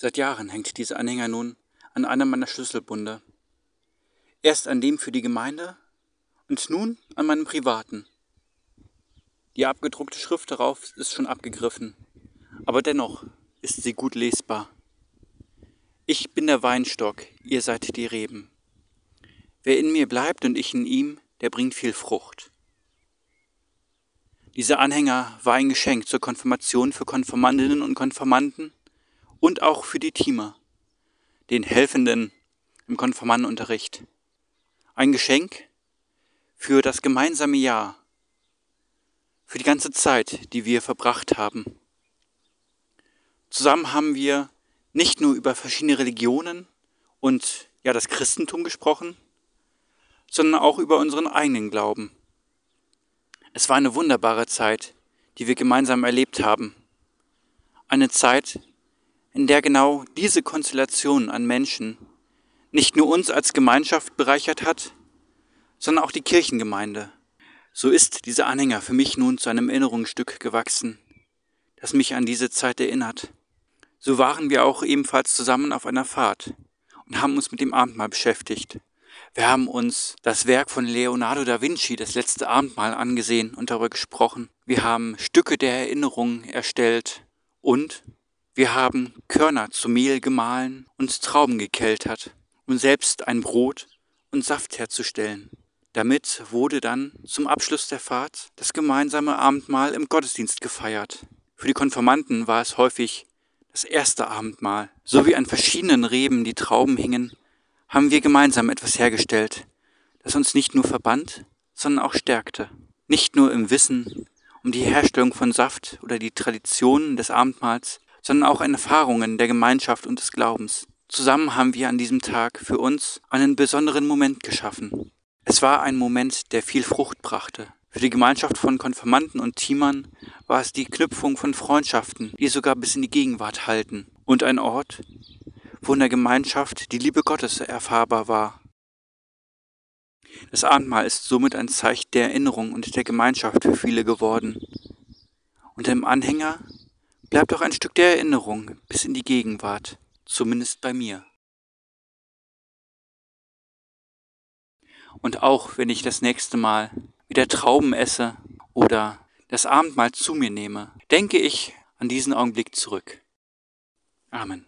Seit Jahren hängt dieser Anhänger nun an einem meiner Schlüsselbunde. Erst an dem für die Gemeinde und nun an meinem privaten. Die abgedruckte Schrift darauf ist schon abgegriffen, aber dennoch ist sie gut lesbar. Ich bin der Weinstock, ihr seid die Reben. Wer in mir bleibt und ich in ihm, der bringt viel Frucht. Dieser Anhänger war ein Geschenk zur Konfirmation für Konfirmandinnen und Konfirmanden und auch für die Teamer, den Helfenden im Konfirmandenunterricht. Ein Geschenk für das gemeinsame Jahr, für die ganze Zeit, die wir verbracht haben. Zusammen haben wir nicht nur über verschiedene Religionen und ja das Christentum gesprochen, sondern auch über unseren eigenen Glauben. Es war eine wunderbare Zeit, die wir gemeinsam erlebt haben. Eine Zeit, in der genau diese Konstellation an Menschen nicht nur uns als Gemeinschaft bereichert hat, sondern auch die Kirchengemeinde. So ist dieser Anhänger für mich nun zu einem Erinnerungsstück gewachsen, das mich an diese Zeit erinnert. So waren wir auch ebenfalls zusammen auf einer Fahrt und haben uns mit dem Abendmahl beschäftigt. Wir haben uns das Werk von Leonardo da Vinci, das letzte Abendmahl, angesehen und darüber gesprochen. Wir haben Stücke der Erinnerung erstellt und wir haben Körner zu Mehl gemahlen und Trauben gekeltert, um selbst ein Brot und Saft herzustellen. Damit wurde dann zum Abschluss der Fahrt das gemeinsame Abendmahl im Gottesdienst gefeiert. Für die Konfirmanden war es häufig das erste Abendmahl. So wie an verschiedenen Reben die Trauben hingen, haben wir gemeinsam etwas hergestellt, das uns nicht nur verband, sondern auch stärkte. Nicht nur im Wissen um die Herstellung von Saft oder die Traditionen des Abendmahls, sondern auch in Erfahrungen der Gemeinschaft und des Glaubens. Zusammen haben wir an diesem Tag für uns einen besonderen Moment geschaffen. Es war ein Moment, der viel Frucht brachte. Für die Gemeinschaft von Konfirmanden und Teamern war es die Knüpfung von Freundschaften, die sogar bis in die Gegenwart halten, und ein Ort, wo in der Gemeinschaft die Liebe Gottes erfahrbar war. Das Abendmahl ist somit ein Zeichen der Erinnerung und der Gemeinschaft für viele geworden. Und im Anhänger bleibt auch ein Stück der Erinnerung bis in die Gegenwart, zumindest bei mir. Und auch wenn ich das nächste Mal wieder Trauben esse oder das Abendmahl zu mir nehme, denke ich an diesen Augenblick zurück. Amen.